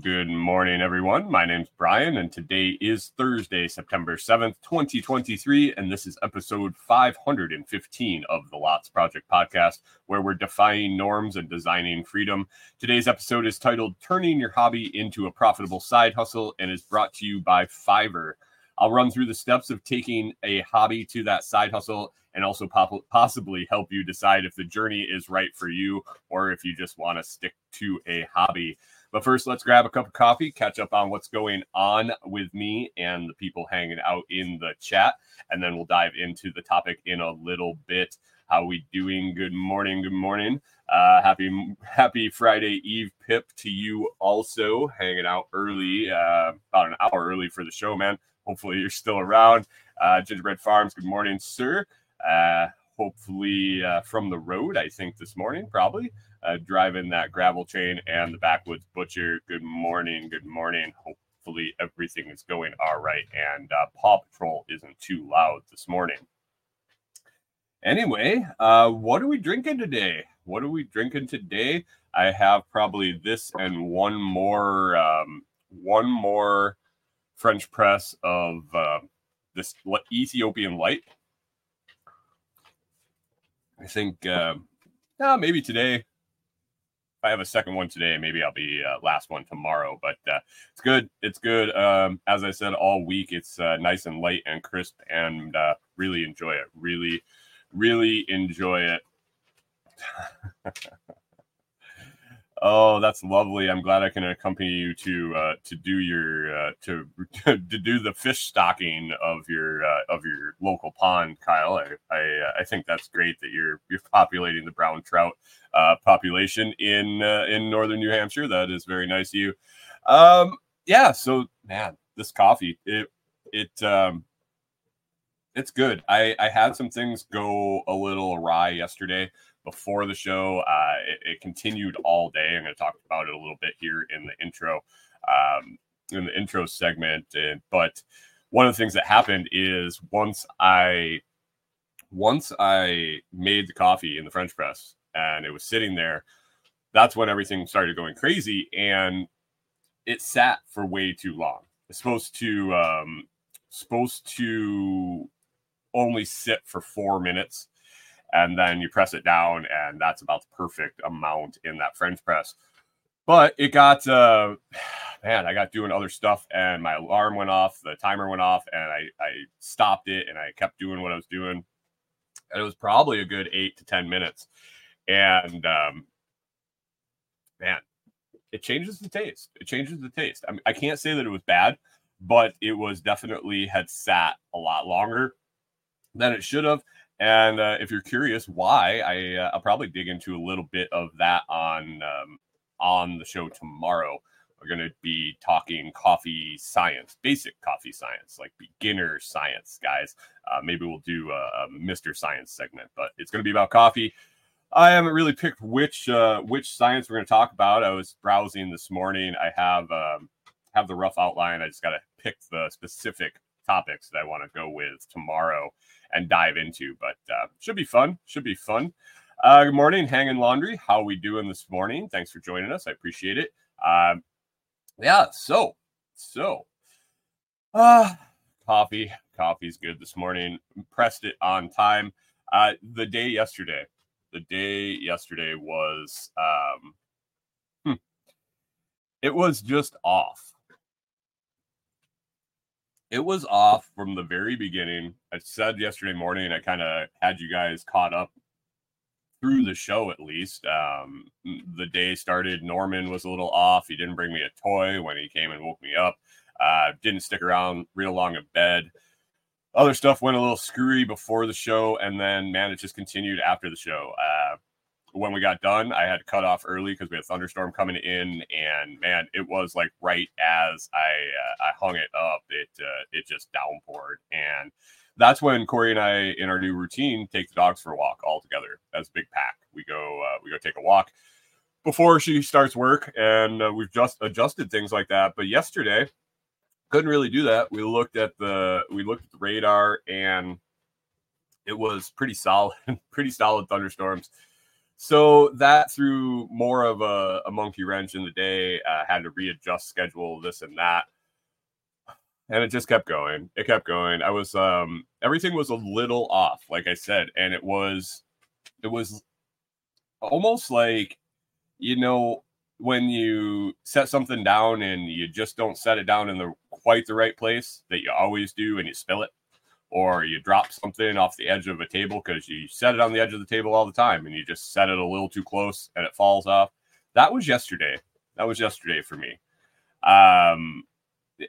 good morning, everyone. My name's Brian, and today is Thursday, September 7th, 2023, and this is episode 515 of the Lots Project podcast, where we're defying norms and designing freedom. Today's episode is titled Turning Your Hobby into a Profitable Side Hustle and is brought to you by Fiverr. I'll run through the steps of taking a hobby to that side hustle and also pop- possibly help you decide if the journey is right for you or if you just want to stick to a hobby. But first, let's grab a cup of coffee, catch up on what's going on with me and the people hanging out in the chat, and then we'll dive into the topic in a little bit. How we doing? Good morning. Good morning. Uh, happy Happy Friday Eve, Pip, to you also hanging out early, uh, about an hour early for the show, man. Hopefully you're still around. Uh, Gingerbread Farms. Good morning, sir. Uh, hopefully uh, from the road. I think this morning, probably uh, driving that gravel chain and the backwoods butcher. Good morning. Good morning. Hopefully everything is going all right and uh, Paw Patrol isn't too loud this morning. Anyway, uh, what are we drinking today? What are we drinking today? I have probably this and one more, um, one more French press of uh, this Ethiopian light. I think uh, uh, maybe today. If I have a second one today, maybe I'll be uh, last one tomorrow. But uh, it's good. It's good. Um, as I said all week, it's uh, nice and light and crisp, and uh, really enjoy it. Really, really enjoy it. Oh, that's lovely. I'm glad I can accompany you to uh, to do your uh, to to do the fish stocking of your uh, of your local pond, Kyle. I I, uh, I think that's great that you're you're populating the brown trout uh, population in uh, in northern New Hampshire. That is very nice of you. Um, yeah. So man, this coffee it it um, it's good. I I had some things go a little awry yesterday before the show. Uh, it, it, continued all day. I'm going to talk about it a little bit here in the intro, um, in the intro segment. And, but one of the things that happened is once I once I made the coffee in the French press and it was sitting there, that's when everything started going crazy and it sat for way too long. It's supposed to um, supposed to only sit for four minutes and then you press it down, and that's about the perfect amount in that French press. But it got, uh, man, I got doing other stuff, and my alarm went off, the timer went off, and I, I stopped it, and I kept doing what I was doing. And it was probably a good eight to 10 minutes. And, um, man, it changes the taste. It changes the taste. I, mean, I can't say that it was bad, but it was definitely had sat a lot longer than it should have. And uh, if you're curious why, I, uh, I'll probably dig into a little bit of that on um, on the show tomorrow. We're going to be talking coffee science, basic coffee science, like beginner science, guys. Uh, maybe we'll do a, a Mr. Science segment, but it's going to be about coffee. I haven't really picked which uh, which science we're going to talk about. I was browsing this morning. I have um, have the rough outline. I just got to pick the specific topics that I want to go with tomorrow and dive into. But uh, should be fun. Should be fun. Uh, good morning, Hanging Laundry. How we doing this morning? Thanks for joining us. I appreciate it. Um, yeah. So, so, uh, coffee. Coffee's good this morning. Pressed it on time. Uh, the day yesterday, the day yesterday was, um, hmm, it was just off it was off from the very beginning. I said yesterday morning, I kind of had you guys caught up through the show at least. Um, the day started, Norman was a little off. He didn't bring me a toy when he came and woke me up. Uh, didn't stick around real long in bed. Other stuff went a little screwy before the show, and then man, it just continued after the show. Uh, when we got done, I had to cut off early because we had thunderstorm coming in, and man, it was like right as I uh, I hung it up, it uh, it just downpoured, and that's when Corey and I, in our new routine, take the dogs for a walk all together as a big pack. We go uh, we go take a walk before she starts work, and uh, we've just adjusted things like that. But yesterday, couldn't really do that. We looked at the we looked at the radar and it was pretty solid, pretty solid thunderstorms. So that threw more of a, a monkey wrench in the day. Uh, had to readjust schedule, this and that, and it just kept going. It kept going. I was um everything was a little off, like I said, and it was it was almost like you know when you set something down and you just don't set it down in the quite the right place that you always do and you spill it or you drop something off the edge of a table because you set it on the edge of the table all the time and you just set it a little too close and it falls off. That was yesterday. That was yesterday for me. Um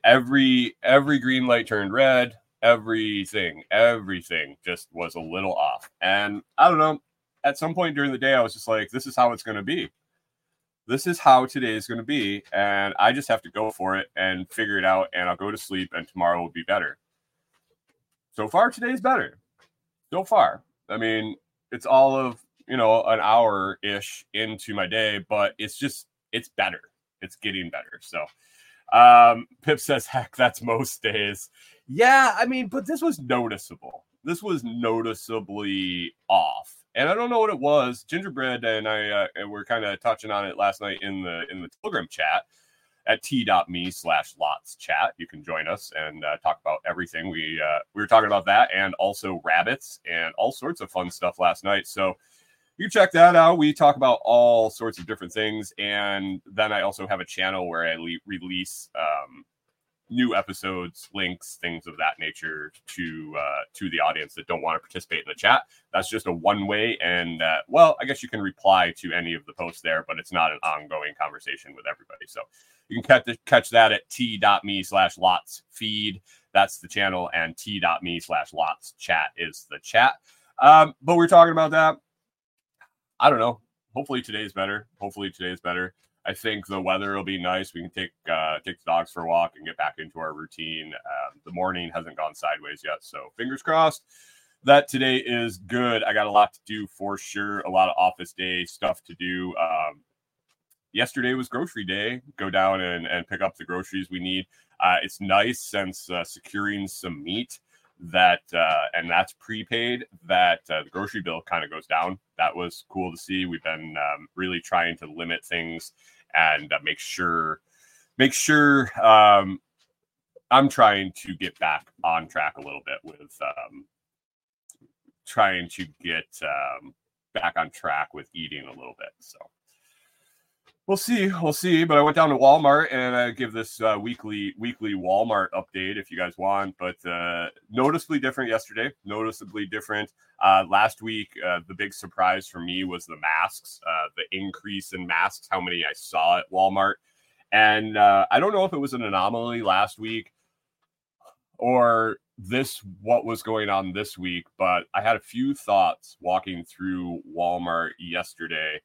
every every green light turned red. Everything everything just was a little off. And i don't know at some point during the day i was just like this is how it's going to be. This is how today is going to be and i just have to go for it and figure it out and i'll go to sleep and tomorrow will be better so far today's better. So far. I mean it's all of you know an hour ish into my day but it's just it's better. It's getting better. So um pip says heck that's most days. Yeah i mean but this was noticeable. This was noticeably off. And I don't know what it was. Gingerbread and I uh, were kind of touching on it last night in the in the Telegram chat at t.me slash lots chat. You can join us and uh, talk about everything. We uh, we were talking about that and also rabbits and all sorts of fun stuff last night. So you check that out. We talk about all sorts of different things, and then I also have a channel where I le- release um, new episodes, links, things of that nature to uh, to the audience that don't want to participate in the chat. That's just a one way, and uh, well, I guess you can reply to any of the posts there, but it's not an ongoing conversation with everybody. So you can catch catch that at t.me slash lots feed. That's the channel, and t.me slash lots chat is the chat. Um, but we're talking about that. I don't know. Hopefully today's better. Hopefully today's better. I think the weather will be nice. We can take uh, take the dogs for a walk and get back into our routine. Um, the morning hasn't gone sideways yet, so fingers crossed that today is good. I got a lot to do for sure. A lot of office day stuff to do. Um, yesterday was grocery day. Go down and, and pick up the groceries we need. Uh, it's nice since uh, securing some meat that uh, and that's prepaid that uh, the grocery bill kind of goes down. That was cool to see. We've been um, really trying to limit things and uh, make sure make sure um, i'm trying to get back on track a little bit with um, trying to get um, back on track with eating a little bit so We'll see. We'll see. But I went down to Walmart and I give this uh, weekly weekly Walmart update if you guys want. But uh, noticeably different yesterday. Noticeably different. Uh, last week, uh, the big surprise for me was the masks. Uh, the increase in masks. How many I saw at Walmart. And uh, I don't know if it was an anomaly last week or this what was going on this week. But I had a few thoughts walking through Walmart yesterday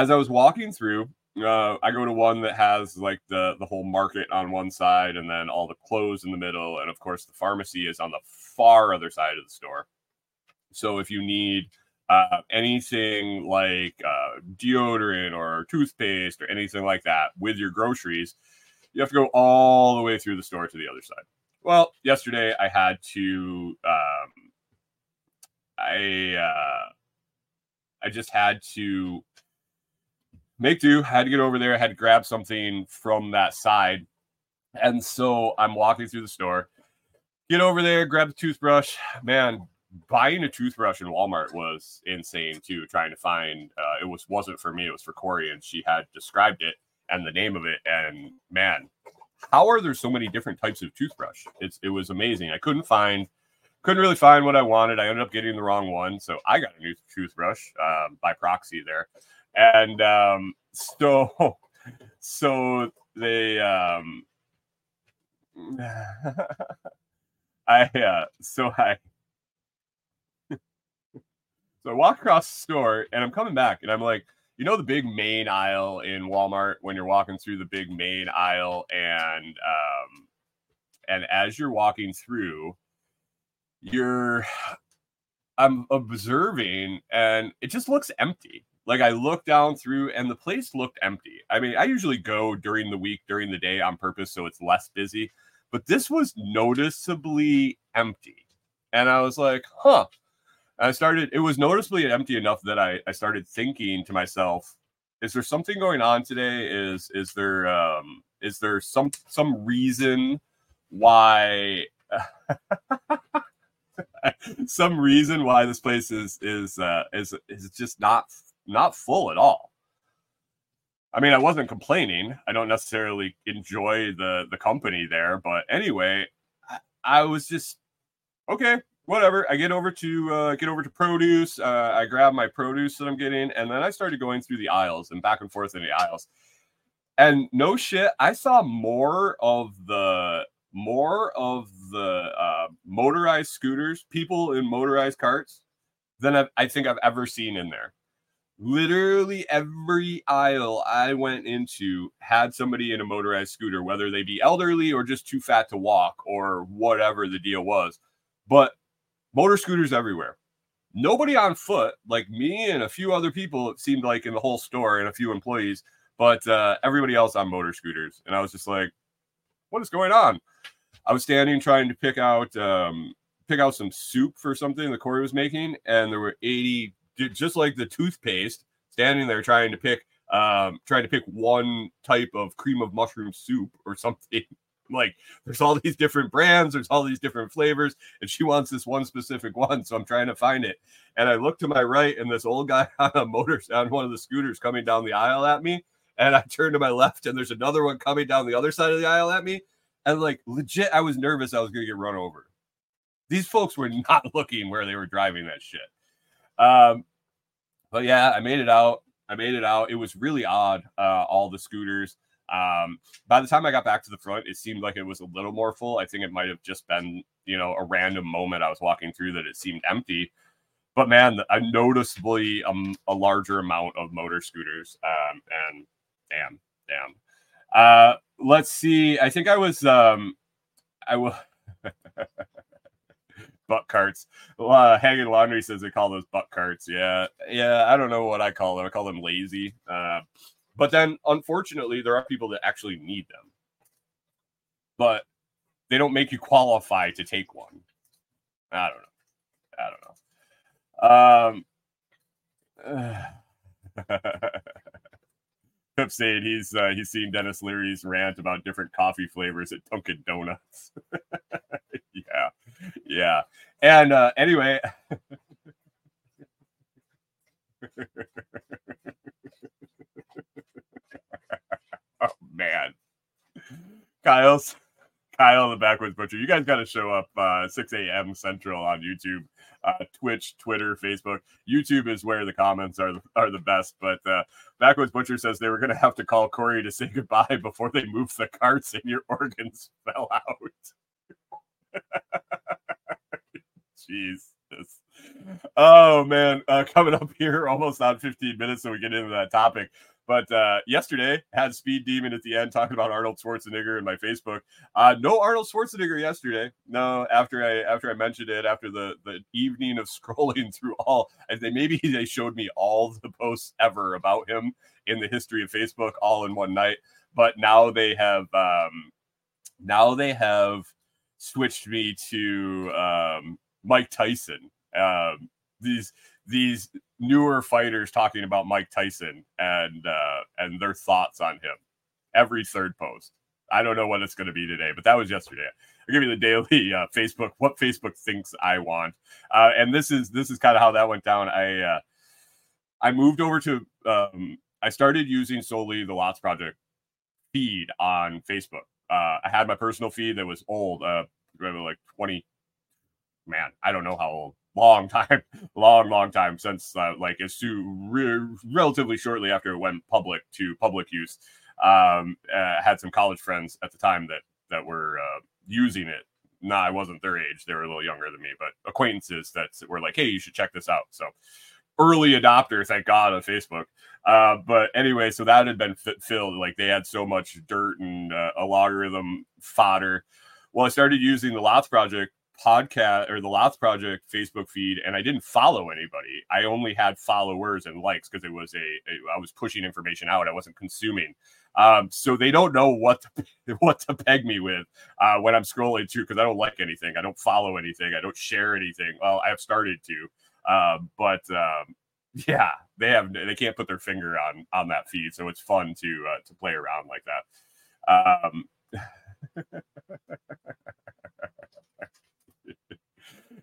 as I was walking through, uh, I go to one that has like the the whole market on one side, and then all the clothes in the middle, and of course the pharmacy is on the far other side of the store. So if you need uh, anything like uh, deodorant or toothpaste or anything like that with your groceries, you have to go all the way through the store to the other side. Well, yesterday I had to, um, I, uh, I just had to make do. Had to get over there. Had to grab something from that side. And so I'm walking through the store, get over there, grab the toothbrush. Man, buying a toothbrush in Walmart was insane too. Trying to find uh, it was wasn't for me. It was for Corey, and she had described it and the name of it. And man, how are there so many different types of toothbrush? It's it was amazing. I couldn't find couldn't really find what I wanted. I ended up getting the wrong one, so I got a new toothbrush um, by proxy there and um, so so they um, I uh, so I so I walk across the store and I'm coming back and I'm like, you know, the big main aisle in Walmart when you're walking through the big main aisle and um, and as you're walking through, you're I'm observing and it just looks empty. Like I looked down through and the place looked empty. I mean, I usually go during the week, during the day on purpose so it's less busy. but this was noticeably empty. And I was like, huh. I started, it was noticeably empty enough that I, I started thinking to myself, is there something going on today? Is is there um is there some some reason why some reason why this place is is uh is is just not not full at all? I mean, I wasn't complaining. I don't necessarily enjoy the the company there, but anyway, I, I was just okay whatever. I get over to uh, get over to produce. Uh, I grab my produce that I'm getting, and then I started going through the aisles and back and forth in the aisles. And no shit, I saw more of the more of the uh, motorized scooters, people in motorized carts, than I've, I think I've ever seen in there. Literally every aisle I went into had somebody in a motorized scooter, whether they be elderly or just too fat to walk or whatever the deal was. But motor scooters everywhere. Nobody on foot, like me and a few other people, it seemed like in the whole store and a few employees, but uh, everybody else on motor scooters. And I was just like, what is going on? I was standing trying to pick out um, pick out some soup for something that Corey was making, and there were 80, just like the toothpaste, standing there trying to pick um, trying to pick one type of cream of mushroom soup or something like there's all these different brands, there's all these different flavors, and she wants this one specific one. So I'm trying to find it. And I look to my right, and this old guy on a motor on one of the scooters coming down the aisle at me. And I turn to my left, and there's another one coming down the other side of the aisle at me. And like legit, I was nervous I was gonna get run over. These folks were not looking where they were driving that shit. Um, but yeah, I made it out. I made it out. It was really odd. Uh, all the scooters. Um, by the time I got back to the front, it seemed like it was a little more full. I think it might have just been, you know, a random moment I was walking through that it seemed empty. But man, a noticeably um, a larger amount of motor scooters. Um, and damn, damn. Uh, let's see. I think I was, um, I will. butt carts. Uh, Laundry says they call those butt carts. Yeah, yeah. I don't know what I call them. I call them lazy. Uh, but then, unfortunately, there are people that actually need them, but they don't make you qualify to take one. I don't know. I don't know. Um, Pip saying he's uh, he's seen Denis Leary's rant about different coffee flavors at Dunkin' Donuts. yeah, yeah. And uh, anyway. Oh man. Kyle's Kyle the Backwoods Butcher. You guys got to show up uh, 6 a.m. Central on YouTube, uh, Twitch, Twitter, Facebook. YouTube is where the comments are are the best. But uh, Backwoods Butcher says they were going to have to call Corey to say goodbye before they moved the carts and your organs fell out. Oh man, uh, coming up here almost on 15 minutes, so we get into that topic. But uh, yesterday had Speed Demon at the end talking about Arnold Schwarzenegger in my Facebook. Uh, no Arnold Schwarzenegger yesterday. No, after I after I mentioned it, after the the evening of scrolling through all, they maybe they showed me all the posts ever about him in the history of Facebook all in one night. But now they have um, now they have switched me to um, Mike Tyson. Um, these these newer fighters talking about Mike Tyson and uh, and their thoughts on him every third post. I don't know what it's going to be today, but that was yesterday. I'll give you the daily uh, Facebook what Facebook thinks I want, uh, and this is this is kind of how that went down. I uh, I moved over to um, I started using solely the Lots Project feed on Facebook. Uh, I had my personal feed that was old, uh, like twenty. Man, I don't know how old long time, long, long time since uh, like it's to re- relatively shortly after it went public to public use. Um, uh, had some college friends at the time that that were uh, using it. Nah, I wasn't their age; they were a little younger than me, but acquaintances that were like, "Hey, you should check this out." So early adopter, thank God, of Facebook. Uh, but anyway, so that had been f- filled. Like they had so much dirt and uh, a logarithm fodder. Well, I started using the Lots Project podcast or the Lots Project Facebook feed, and I didn't follow anybody. I only had followers and likes because it was a, a I was pushing information out. I wasn't consuming. Um, so they don't know what to, what to peg me with uh, when I'm scrolling through because I don't like anything. I don't follow anything. I don't share anything. Well, I have started to, uh, but um, yeah, they have they can't put their finger on on that feed. So it's fun to uh, to play around like that. Um,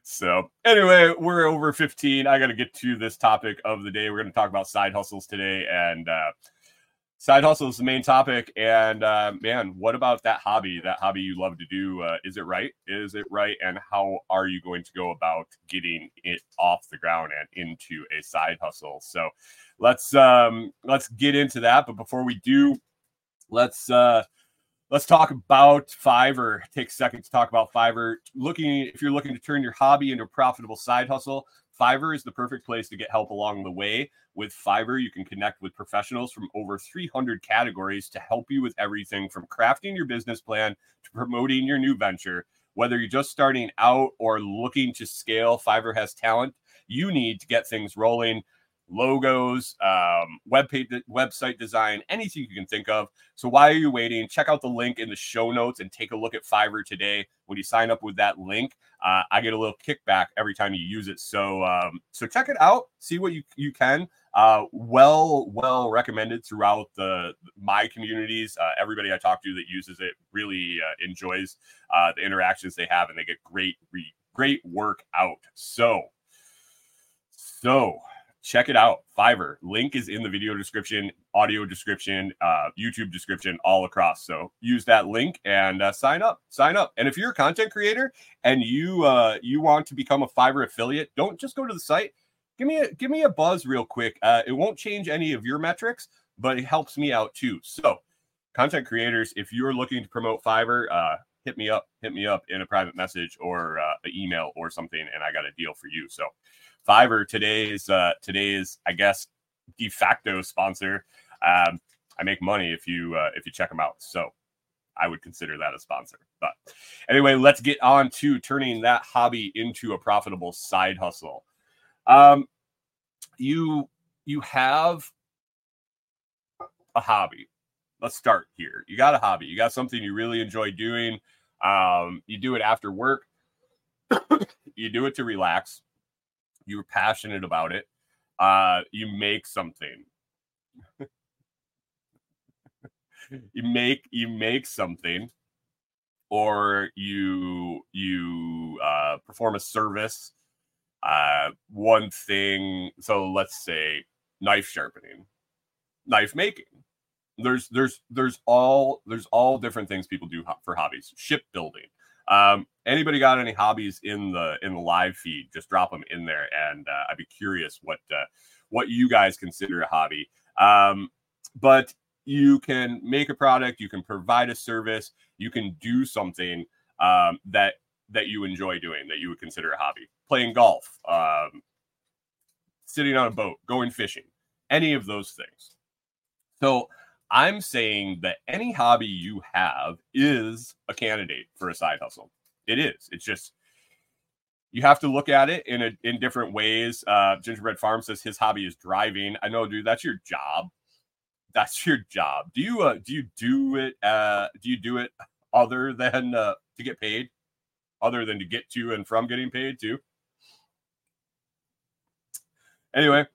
so anyway, we're over 15. I got to get to this topic of the day. We're going to talk about side hustles today, and uh, side hustle is the main topic. And uh, man, what about that hobby? That hobby you love to do? Uh, is it right? Is it right? And how are you going to go about getting it off the ground and into a side hustle? So let's um, let's get into that. But before we do, let's uh, let's talk about Fiverr. Take a second to talk about Fiverr. Looking if you're looking to turn your hobby into a profitable side hustle, Fiverr is the perfect place to get help along the way. With Fiverr, you can connect with professionals from over 300 categories to help you with everything from crafting your business plan to promoting your new venture. Whether you're just starting out or looking to scale, Fiverr has talent you need to get things rolling logos, um, web page, website design, anything you can think of. So why are you waiting? Check out the link in the show notes and take a look at Fiverr today. When you sign up with that link, uh, I get a little kickback every time you use it. So um, so check it out. See what you you can. Uh, well well recommended throughout the my communities. Uh, everybody I talk to that uses it really uh, enjoys uh, the interactions they have, and they get great re- great work out. So so check it out. Fiverr link is in the video description, audio description, uh, YouTube description, all across. So use that link and uh, sign up. Sign up. And if you're a content creator and you uh, you want to become a Fiverr affiliate, don't just go to the site. Give me a give me a buzz real quick. Uh, it won't change any of your metrics, but it helps me out too. So content creators, if you're looking to promote Fiverr, uh, hit me up. Hit me up in a private message or uh, an email or something, and I got a deal for you. So Fiverr today's uh, today's I guess de facto sponsor. Um, I make money if you uh, if you check them out. So I would consider that a sponsor. But anyway, let's get on to turning that hobby into a profitable side hustle. Um, you you have a hobby. Let's start here. You got a hobby. You got something you really enjoy doing. Um, you do it after work. you do it to relax you're passionate about it uh you make something. You make you make something or you you uh, perform a service uh, one thing so let's say knife sharpening knife making. There's there's there's all there's all different things people do for hobbies. Shipbuilding um, anybody got any hobbies in the in the live feed? Just drop them in there, and uh, I'd be curious what uh, what you guys consider a hobby. Um, but you can make a product, you can provide a service, you can do something um, that that you enjoy doing that you would consider a hobby. Playing golf, um, sitting on a boat, going fishing, any of those things. So I'm saying that any hobby you have is a candidate for a side hustle. It is. It's just you have to look at it in a, in different ways. Uh, Gingerbread Farm says his hobby is driving. I know, dude. That's your job. That's your job. Do you uh, do you do it? Uh, do you do it other than uh, to get paid? Other than to get to and from getting paid too. Anyway,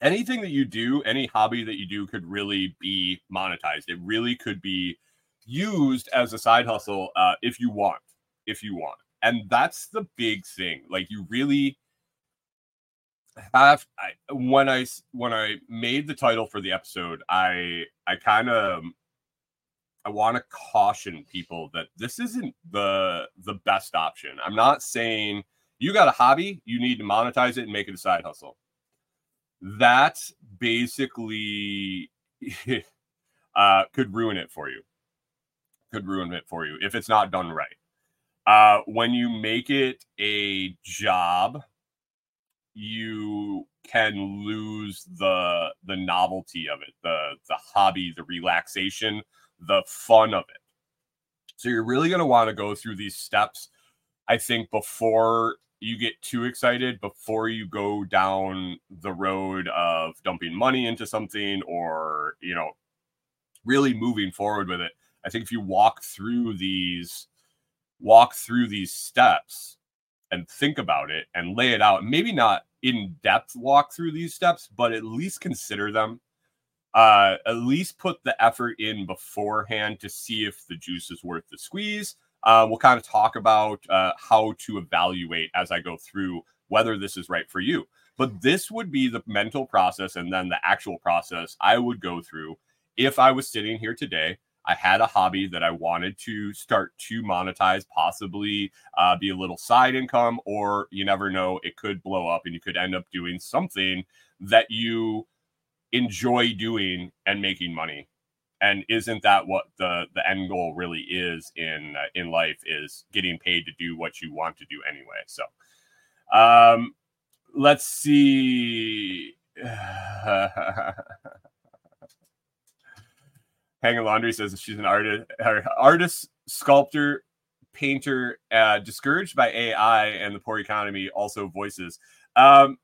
anything that you do, any hobby that you do could really be monetized. It really could be used as a side hustle uh, if you want, if you want. And that's the big thing. Like you really have I, when I when I made the title for the episode, I I kind of I want to caution people that this isn't the the best option. I'm not saying you got a hobby, you need to monetize it and make it a side hustle that basically uh, could ruin it for you. Could ruin it for you if it's not done right. Uh, when you make it a job, you can lose the the novelty of it, the the hobby, the relaxation, the fun of it. So you're really going to want to go through these steps I think before you get too excited, before you go down the road of dumping money into something or, you know, really moving forward with it, I think if you walk through these walk through these steps and think about it and lay it out, maybe not in depth walk through these steps, but at least consider them. Uh, at least put the effort in beforehand to see if the juice is worth the squeeze uh, we'll kind of talk about uh, how to evaluate as I go through whether this is right for you. But this would be the mental process and then the actual process I would go through if I was sitting here today. I had a hobby that I wanted to start to monetize, possibly uh, be a little side income, or you never know, it could blow up and you could end up doing something that you enjoy doing and making money and isn't that what the the end goal really is in uh, in life is getting paid to do what you want to do anyway so um let's see. Hanging laundry says she's an artist artist sculptor painter uh, discouraged by ai and the poor economy also voices. Um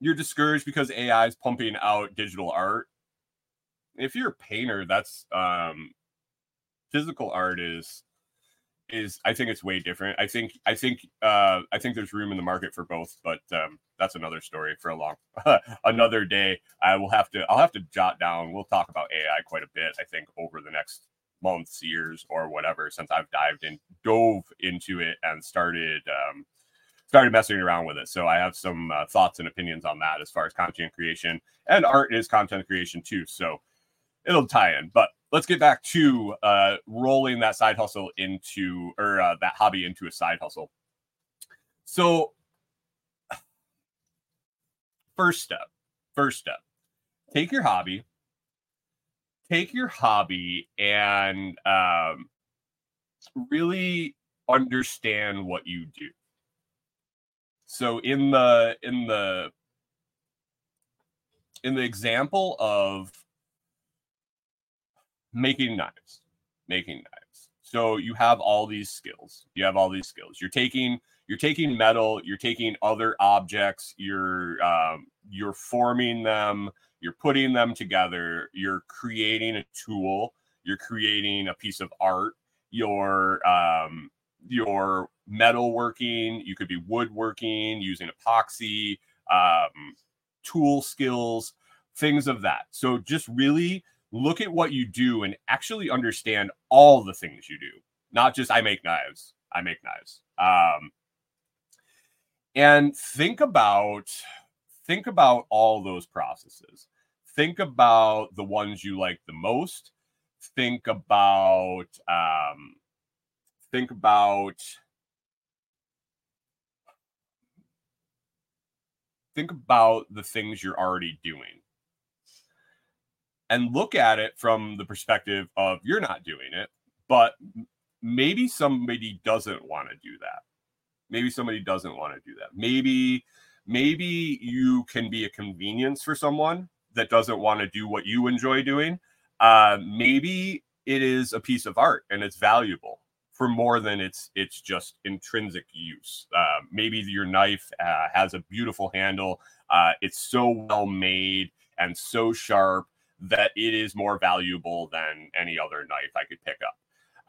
you're discouraged because ai is pumping out digital art if you're a painter, that's um physical art is is I think it's way different. I think I think uh I think there's room in the market for both, but um that's another story for a long another day. I will have to I'll have to jot down. We'll talk about AI quite a bit, I think, over the next months, years, or whatever, since I've dived in dove into it and started um started messing around with it. So I have some uh, thoughts and opinions on that as far as content creation and art is content creation too. So it'll tie in. But let's get back to uh, rolling that side hustle into or uh, that hobby into a side hustle. So, first step, first step, take your hobby, take your hobby, and um, really understand what you do. So in the in the in the example of making knives, making knives. So you have all these skills. You have all these skills. You're taking you're taking metal. You're taking other objects. You're um, you're forming them. You're putting them together. You're creating a tool. You're creating a piece of art. You're um, your metalworking. You could be woodworking using epoxy, um, tool skills, things of that. So just really look at what you do and actually understand all the things you do, not just I make knives, I make knives. Um, and think about think about all those processes. Think about the ones you like the most. Think about um, think about think about the things you're already doing and look at it from the perspective of you're not doing it, but maybe somebody doesn't want to do that. Maybe somebody doesn't want to do that. Maybe maybe you can be a convenience for someone that doesn't want to do what you enjoy doing. Uh, maybe it is a piece of art and it's valuable for more than its its just intrinsic use. Uh, maybe your knife uh, has a beautiful handle. Uh, it's so well made and so sharp that it is more valuable than any other knife I could pick up.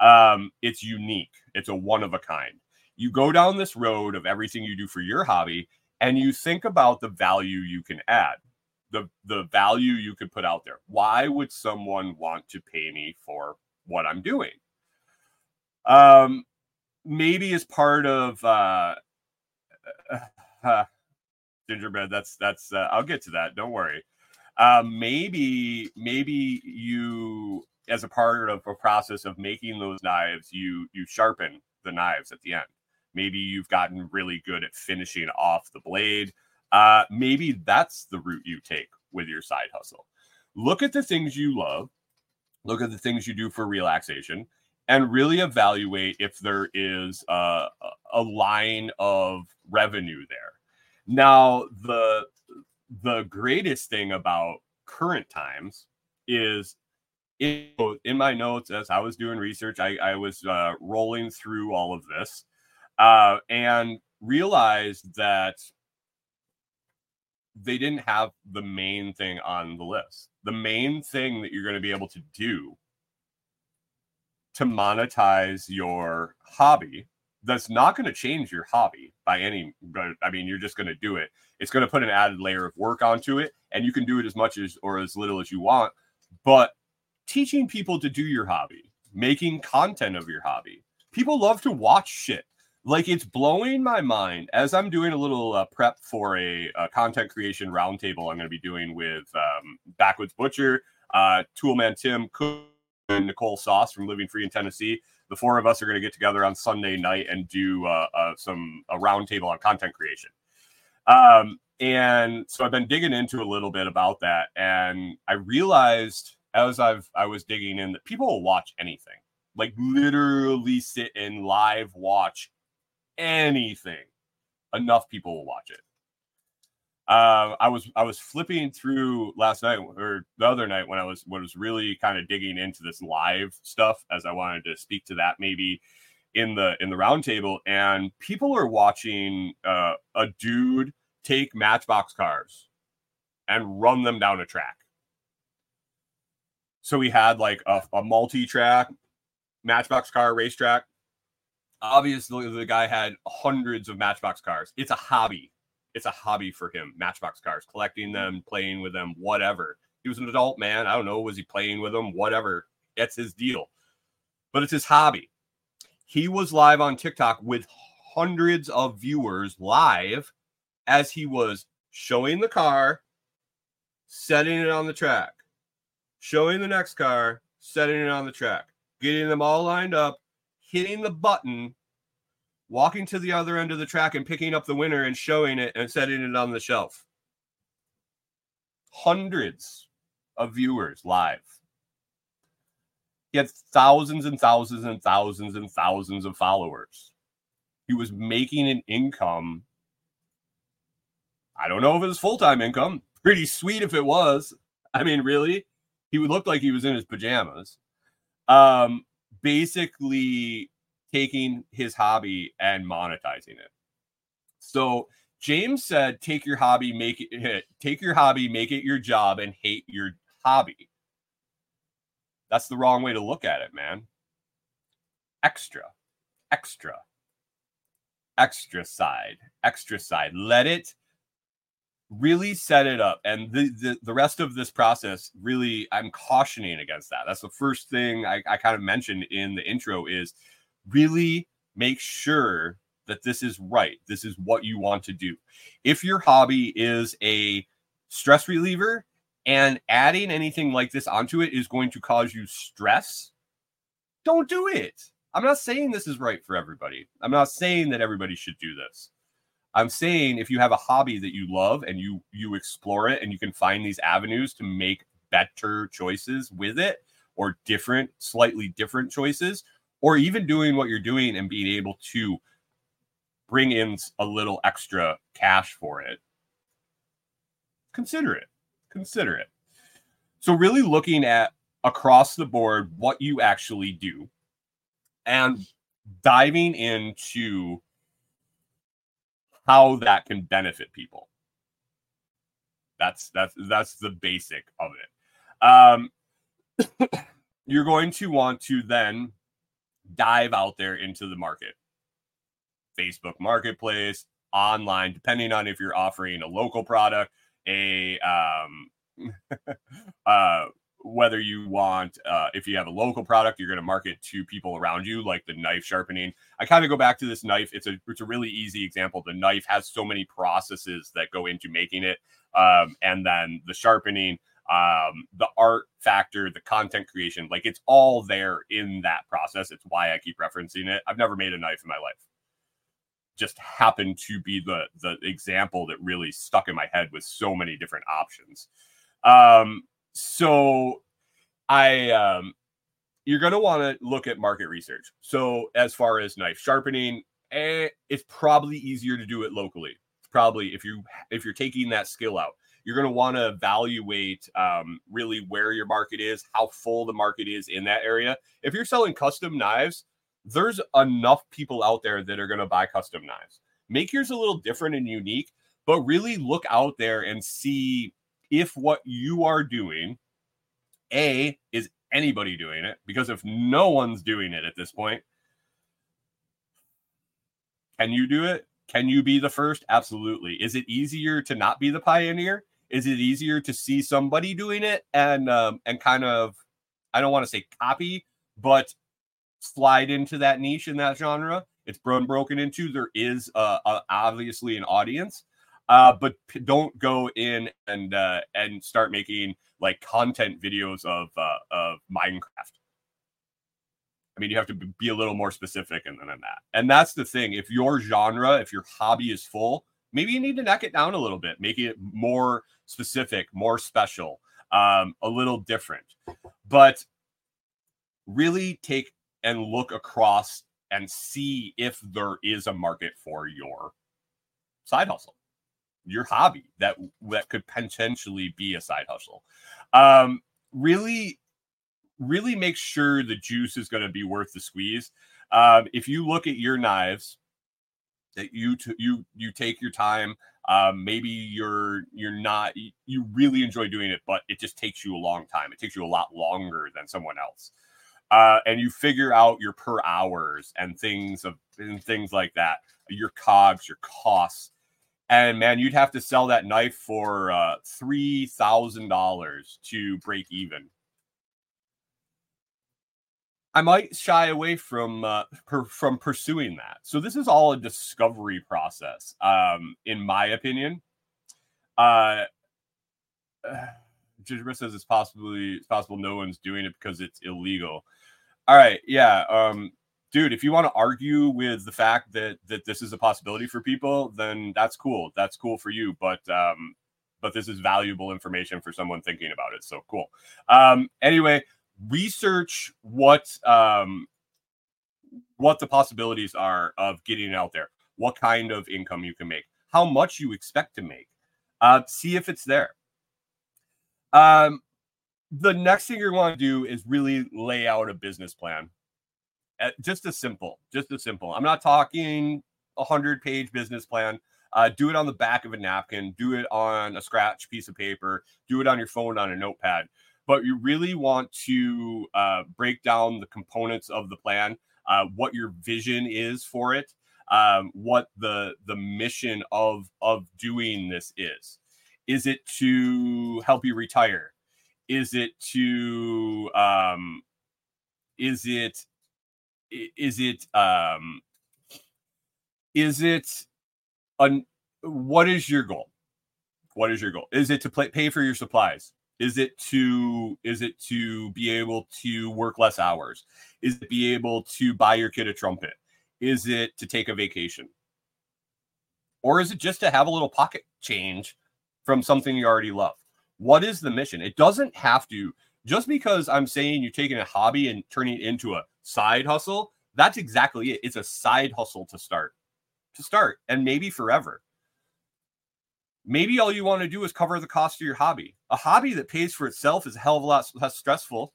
Um, it's unique, it's a one of a kind. You go down this road of everything you do for your hobby and you think about the value you can add, the, the value you could put out there. Why would someone want to pay me for what I'm doing? Um, maybe as part of uh, uh, uh gingerbread. That's that's. Uh, I'll get to that. Don't worry um, maybe maybe you as a part of a process of making those knives you you sharpen the knives at the end. Maybe you've gotten really good at finishing off the blade. Uh, maybe that's the route you take with your side hustle. Look at the things you love. Look at the things you do for relaxation and really evaluate if there is a, a line of revenue there. Now the the greatest thing about current times is in, in my notes as I was doing research, I, I was uh, rolling through all of this uh, and realized that they didn't have the main thing on the list. The main thing that you're going to be able to do to monetize your hobby that's not going to change your hobby by any but i mean you're just going to do it. It's going to put an added layer of work onto it and you can do it as much as or as little as you want but teaching people to do your hobby making content of your hobby people love to watch shit. Like it's blowing my mind as i'm doing a little uh, prep for a, a, content creation roundtable i'm going to be doing with um, backwoods butcher uh, toolman tim cook and nicole sauce from living free in tennessee the four of us are going to get together on Sunday night and do uh, uh, some a roundtable on content creation. Um, and so I've been digging into a little bit about that, and I realized as I've I was digging in that people will watch anything, like literally sit and live watch anything. Enough people will watch it. Uh, I was I was flipping through last night or the other night when I was when I was really kind of digging into this live stuff as I wanted to speak to that maybe in the in the roundtable and people are watching uh, a dude take matchbox cars and run them down a track. So we had like a, a multi-track matchbox car racetrack. Obviously, the guy had hundreds of matchbox cars. It's a hobby it's a hobby for him. Matchbox cars, collecting mm-hmm. them, playing with them, whatever. He was an adult man. I don't know. Was he playing with them? Whatever. That's his deal. But it's his hobby. He was live on TikTok with hundreds of viewers live as he was showing the car, setting it on the track, showing the next car, setting it on the track, getting them all lined up, hitting the button walking to the other end of the track and picking up the winner and showing it and setting it on the shelf. Hundreds of viewers live. He had thousands and thousands and thousands and thousands of followers. He was making an income. I don't know if it was full time income. Pretty sweet if it was. I mean, really, he would look like he was in his pajamas. Um, basically taking his hobby and monetizing it. So James said, take your hobby, make it take your hobby, make it your job, and hate your hobby. That's the wrong way to look at it, man. Extra, extra, extra side, extra side. Let it really set it up. And the, the, the rest of this process, really, I'm cautioning against that. That's the first thing I, I kind of mentioned in the intro is really make sure that this is right. This is what you want to do. If your hobby is a stress reliever and adding anything like this onto it is going to cause you stress, don't do it. I'm not saying this is right for everybody. I'm not saying that everybody should do this. I'm saying if you have a hobby that you love and you you explore it and you can find these avenues to make better choices with it or different slightly different choices or even doing what you're doing and being able to bring in a little extra cash for it, consider it. Consider it. So, really looking at across the board what you actually do and diving into how that can benefit people. That's that's that's the basic of it. Um, you're going to want to then dive out there into the market. Facebook Marketplace, online, depending on if you're offering a local product, a um, uh, whether you want uh, if you have a local product you're going to market to people around you like the knife sharpening. I kind of go back to this knife. It's a it's a really easy example. The knife has so many processes that go into making it um, and then the sharpening um, the art factor, the content creation, like it's all there in that process. It's why I keep referencing it. I've never made a knife in my life. Just happened to be the the example that really stuck in my head with so many different options. Um, so I um you're going to want to look at market research. So as far as knife sharpening, eh, it's probably easier to do it locally. Probably if you if you're taking that skill out You're going to want to evaluate um, really where your market is, how full the market is in that area. If you're selling custom knives, there's enough people out there that are going to buy custom knives. Make yours a little different and unique, but really look out there and see if what you are doing, A, is anybody doing it? Because if no one's doing it at this point, can you do it? Can you be the first? Absolutely. Is it easier to not be the pioneer? Is it easier to see somebody doing it and um, and kind of I don't want to say copy, but slide into that niche in that genre? It's been broken into. There is obviously an audience, uh, but p- don't go in and uh, and start making like content videos of uh, of Minecraft. I mean, you have to be a little more specific than that. And that's the thing. If your genre, if your hobby is full, maybe you need to knock it down a little bit, make it more specific, more special, um, a little different. But really take and look across and see if there is a market for your side hustle, your hobby that that could potentially be a side hustle. Um, really really make sure the juice is going to be worth the squeeze. Um, if you look at your knives, that you t- you you take your time. Um, maybe you're you're not you really enjoy doing it, but it just takes you a long time. It takes you a lot longer than someone else. Uh, and you figure out your per hours and things of and things like that, your cogs, your costs. And man, you'd have to sell that knife for uh, three thousand dollars to break even. I might shy away from uh, per, from pursuing that. So this is all a discovery process, um, in my opinion. Uh, Gingerbread says it's possibly it's possible no one's doing it because it's illegal. All right, yeah, um, dude. If you want to argue with the fact that that this is a possibility for people, then that's cool. That's cool for you. But um, but this is valuable information for someone thinking about it. So cool. Um, anyway, research what um, what the possibilities are of getting out there, what kind of income you can make, how much you expect to make, uh, see if it's there. Um, the next thing you want to do is really lay out a business plan. Uh, just a simple, just a simple. I'm not talking a hundred page business plan. Uh, do it on the back of a napkin. Do it on a scratch piece of paper. Do it on your phone on a notepad but you really want to uh, break down the components of the plan, uh, what your vision is for it, um, what the the mission of of doing this is. Is it to help you retire? Is it to um, is it is it um, is it an what is your goal? What is your goal? Is it to play, pay for your supplies? Is it to is it to be able to work less hours? Is it be able to buy your kid a trumpet? Is it to take a vacation? Or is it just to have a little pocket change from something you already love? What is the mission? It doesn't have to just because I'm saying you're taking a hobby and turning it into a side hustle. That's exactly it. It's a side hustle to start, to start, and maybe forever maybe all you want to do is cover the cost of your hobby. A hobby that pays for itself is a hell of a lot less stressful.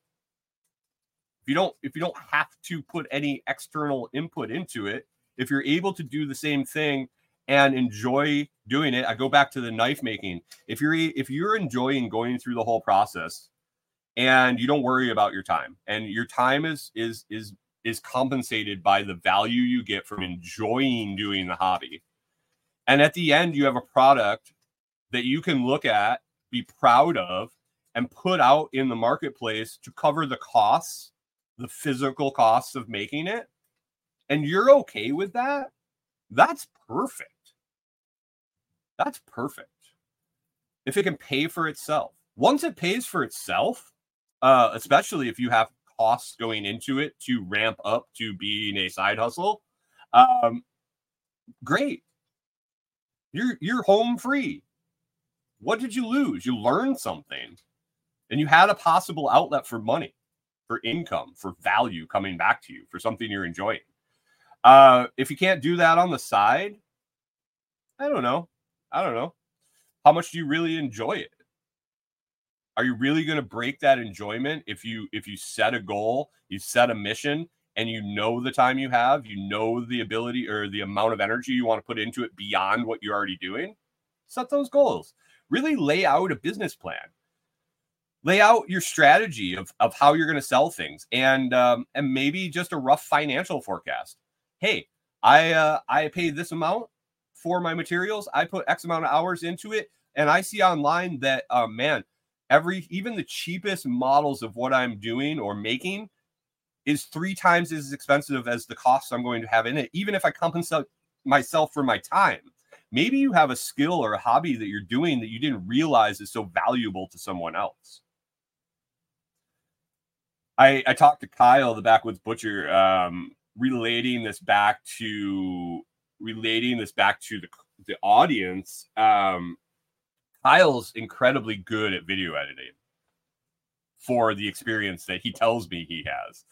If you don't if you don't have to put any external input into it, if you're able to do the same thing and enjoy doing it, I go back to the knife making. If you're if you're enjoying going through the whole process and you don't worry about your time and your time is is is is compensated by the value you get from enjoying doing the hobby. And at the end, you have a product that you can look at, be proud of, and put out in the marketplace to cover the costs, the physical costs of making it, and you're okay with that, that's perfect. That's perfect. If it can pay for itself. Once it pays for itself, uh, especially if you have costs going into it to ramp up to being a side hustle, um, great. You're you're home free. What did you lose? You learned something and you had a possible outlet for money, for income, for value coming back to you, for something you're enjoying. Uh, if you can't do that on the side, I don't know. I don't know. how much do you really enjoy it? Are you really going to break that enjoyment if you if you set a goal, you set a mission and you know the time you have, you know the ability or the amount of energy you want to put into it beyond what you're already doing? Set those goals. Really lay out a business plan. Lay out your strategy of, of how you're going to sell things and um, and maybe just a rough financial forecast. Hey, I uh, I pay this amount for my materials. I put X amount of hours into it, and I see online that uh, man, every even the cheapest models of what I'm doing or making is three times as expensive as the costs I'm going to have in it, even if I compensate myself for my time. Maybe you have a skill or a hobby that you're doing that you didn't realize is so valuable to someone else. I, I talked to Kyle, the backwoods butcher, um, relating this back to relating this back to the, the audience. Um, Kyle's incredibly good at video editing for the experience that he tells me he has.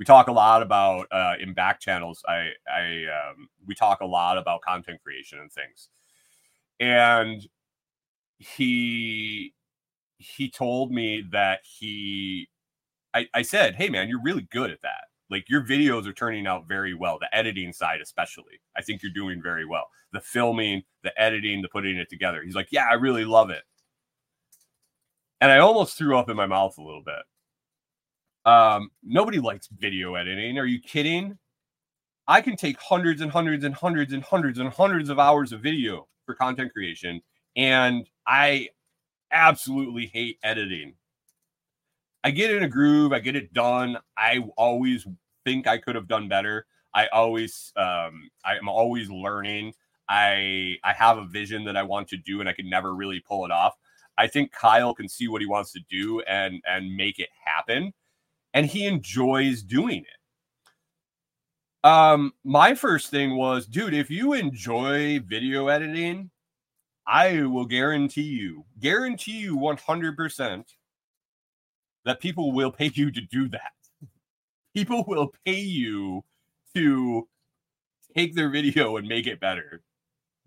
We talk a lot about uh, in back channels. I, I, um, we talk a lot about content creation and things, and he, he told me that he, I, I said, "Hey man, you're really good at that. Like your videos are turning out very well. The editing side, especially, I think you're doing very well. The filming, the editing, the putting it together." He's like, "Yeah, I really love it." and I almost threw up in my mouth a little bit. Um, nobody likes video editing. Are you kidding? I can take hundreds and hundreds and hundreds and hundreds and hundreds of hours of video for content creation, and I absolutely hate editing. I get in a groove, I get it done. I always think I could have done better. I always, um, I'm always learning. I I have a vision that I want to do, and I can never really pull it off. I think Kyle can see what he wants to do and and make it happen, and he enjoys doing it. Um, my first thing was, dude, if you enjoy video editing, I will guarantee you, guarantee you 100% that people will pay you to do that. People will pay you to take their video and make it better,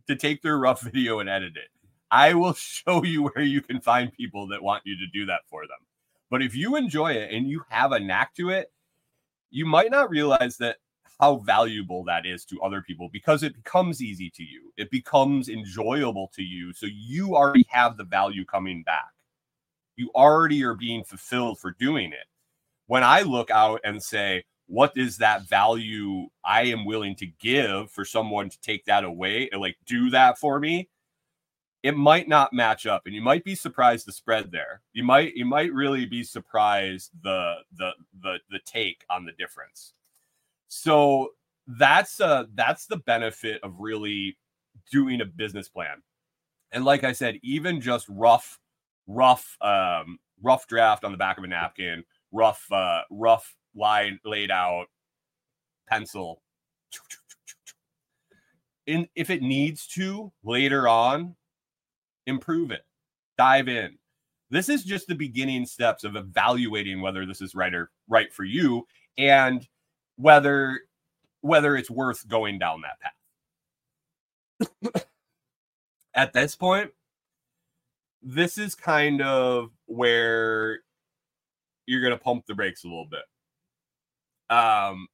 to take their rough video and edit it. I will show you where you can find people that want you to do that for them. But if you enjoy it and you have a knack to it, you might not realize that how valuable that is to other people because it becomes easy to you. It becomes enjoyable to you. So you already have the value coming back. You already are being fulfilled for doing it. When I look out and say, what is that value I am willing to give for someone to take that away and like do that for me? It might not match up and you might be surprised the spread there. You might you might really be surprised the the the the take on the difference. So that's uh that's the benefit of really doing a business plan. And like i said even just rough rough um rough draft on the back of a napkin rough uh rough line laid out pencil in if it needs to later on improve it, dive in. This is just the beginning steps of evaluating whether this is right or right for you and whether whether it's worth going down that path. At this point, this is kind of where you're going to pump the brakes a little bit. Um,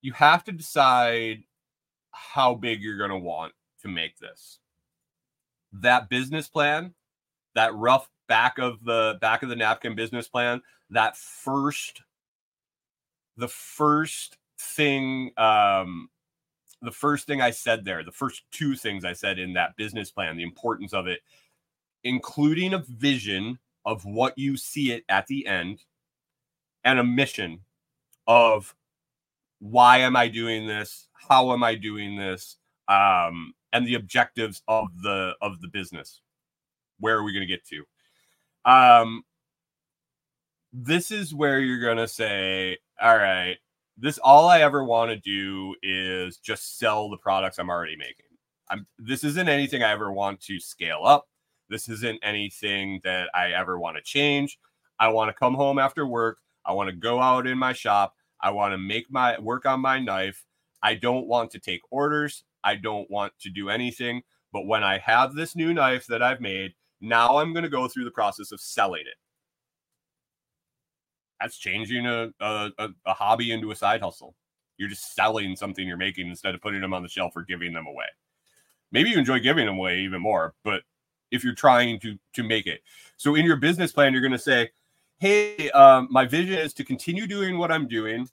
you have to decide how big you're going to want to make this that business plan, that rough back of the back of the napkin business plan, that first the first thing um the first thing I said there, the first two things I said in that business plan, the importance of it, including a vision of what you see it at the end and a mission of why am I doing this? How am I doing this? Um, and the objectives of the of the business. Where are we going to get to? Um, this is where you're going to say, all right, this all I ever want to do is just sell the products I'm already making. I'm this isn't anything I ever want to scale up. This isn't anything that I ever want to change. I want to come home after work. I want to go out in my shop. I want to make my work on my knife. I don't want to take orders. I don't want to do anything But when I have this new knife that I've made, now I'm going to go through the process of selling it. That's changing a, a, a hobby into a side hustle. You're just selling something you're making instead of putting them on the shelf or giving them away. Maybe you enjoy giving them away even more, but if you're trying to to make it. So in your business plan, you're going to say, "Hey, um, my vision is to continue doing what I'm doing.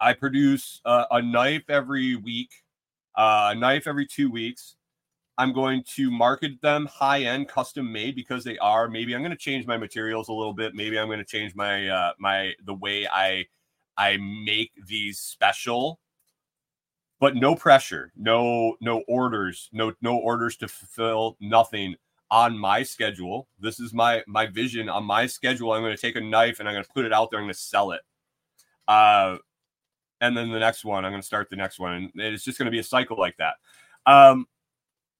I produce uh, a knife every week, uh, knife every two weeks. I'm going to market them high end, custom made because they are. Maybe I'm going to change my materials a little bit. Maybe I'm going to change my uh, my the way I I make these special. But no pressure, no no orders, no no orders to fulfill, nothing on my schedule. This is my my vision on my schedule. I'm going to take a knife and I'm going to put it out there. I'm going to sell it. Uh, and then the next one, I'm going to start the next one, and it's just going to be a cycle like that. Um,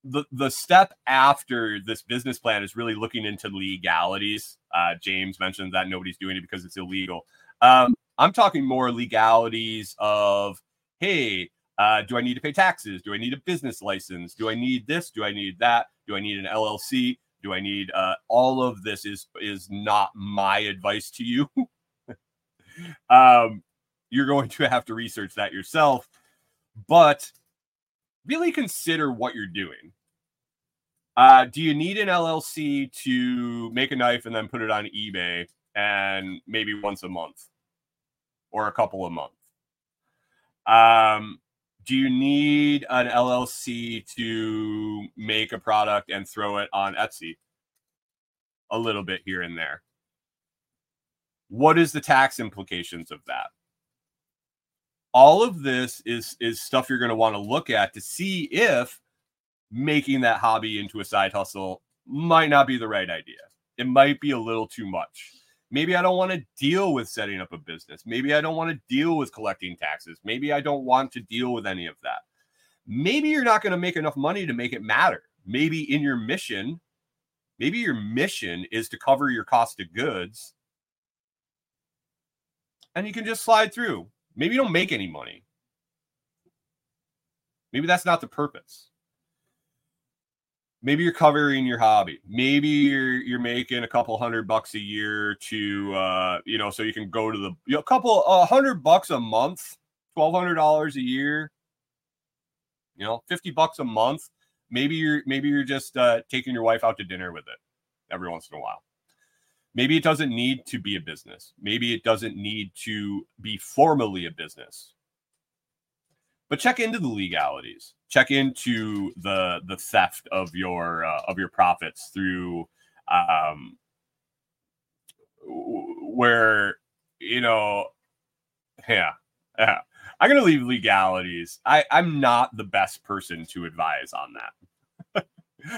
the the step after this business plan is really looking into legalities. Uh, James mentioned that nobody's doing it because it's illegal. Um, I'm talking more legalities of, hey, uh, do I need to pay taxes? Do I need a business license? Do I need this? Do I need that? Do I need an LLC? Do I need uh, all of this? Is is not my advice to you. um, you're going to have to research that yourself, but really consider what you're doing. Uh, do you need an LLC to make a knife and then put it on eBay and maybe once a month or a couple a month? Um, do you need an LLC to make a product and throw it on Etsy? A little bit here and there. What is the tax implications of that? All of this is is stuff you're going to want to look at to see if making that hobby into a side hustle might not be the right idea. It might be a little too much. Maybe I don't want to deal with setting up a business. Maybe I don't want to deal with collecting taxes. Maybe I don't want to deal with any of that. Maybe you're not going to make enough money to make it matter. Maybe in your mission, maybe your mission is to cover your cost of goods and you can just slide through Maybe you don't make any money. Maybe that's not the purpose. Maybe you're covering your hobby. Maybe you're you're making a couple hundred bucks a year to uh, you know, so you can go to the you know, a couple a hundred bucks a month, twelve hundred dollars a year, you know, fifty bucks a month. Maybe you're maybe you're just uh, taking your wife out to dinner with it every once in a while. Maybe it doesn't need to be a business. Maybe it doesn't need to be formally a business. But check into the legalities. Check into the the theft of your uh, of your profits through um, where you know, yeah, yeah. I'm gonna leave legalities. I I'm not the best person to advise on that.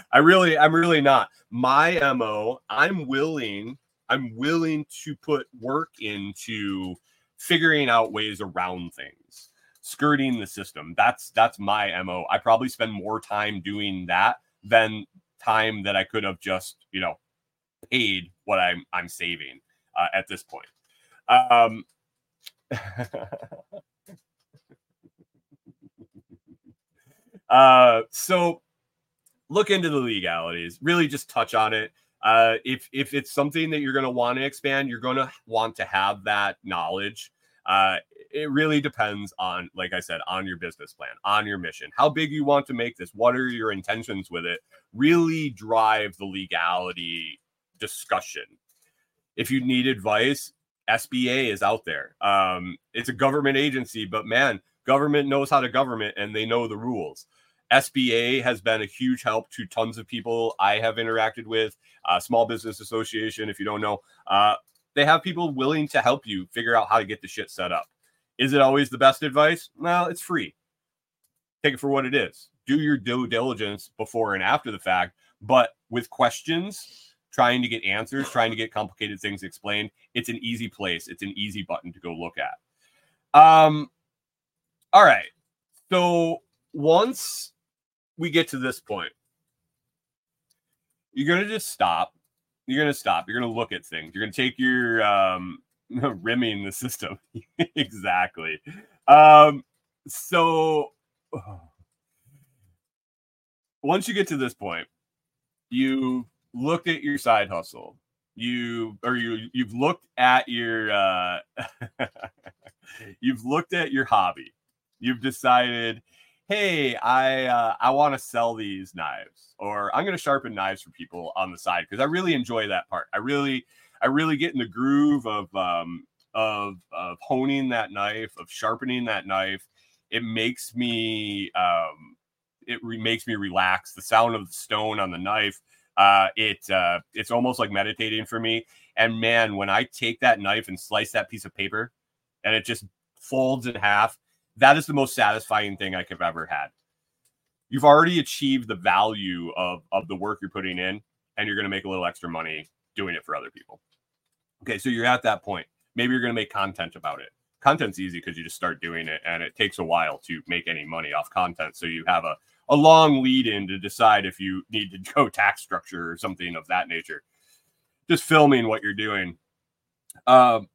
I really, I'm really not. My MO, I'm willing I'm willing to put work into figuring out ways around things, skirting the system. That's that's my MO. I probably spend more time doing that than time that I could have just, you know, paid what I'm I'm saving uh, at this point. Um uh so look into the legalities, really just touch on it. Uh, if if it's something that you're going to want to expand, you're going to want to have that knowledge. Uh, it really depends on, like I said, on your business plan, on your mission, how big you want to make this, what are your intentions with it. Really drive the legality discussion. If you need advice, SBA is out there. Um, it's a government agency, but man, government knows how to government and they know the rules. SBA has been a huge help to tons of people I have interacted with. Uh, Small Business Association, if you don't know, uh, they have people willing to help you figure out how to get the shit set up. Is it always the best advice? Well, it's free. Take it for what it is. Do your due diligence before and after the fact, but with questions, trying to get answers, trying to get complicated things explained, it's an easy place. It's an easy button to go look at. Um, all right. So once we get to this point, you're going to just stop. You're going to stop. You're going to look at things. You're going to take your um, rimming the system. exactly. Um, so once you get to this point, you looked at your side hustle. You or you you've looked at your uh you've looked at your hobby. You've decided, hey, I uh, I want to sell these knives, or I'm going to sharpen knives for people on the side because I really enjoy that part. I really I really get in the groove of um, of of honing that knife, of sharpening that knife. It makes me um, it re- makes me relax. The sound of the stone on the knife, uh, it uh, it's almost like meditating for me. And man, when I take that knife and slice that piece of paper, and it just folds in half, that is the most satisfying thing I could have ever had. You've already achieved the value of of the work you're putting in, and you're going to make a little extra money doing it for other people. Okay, so you're at that point. Maybe you're going to make content about it. Content's easy because you just start doing it, and it takes a while to make any money off content. So you have a a long lead in to decide if you need to go tax structure or something of that nature. Just filming what you're doing. Um,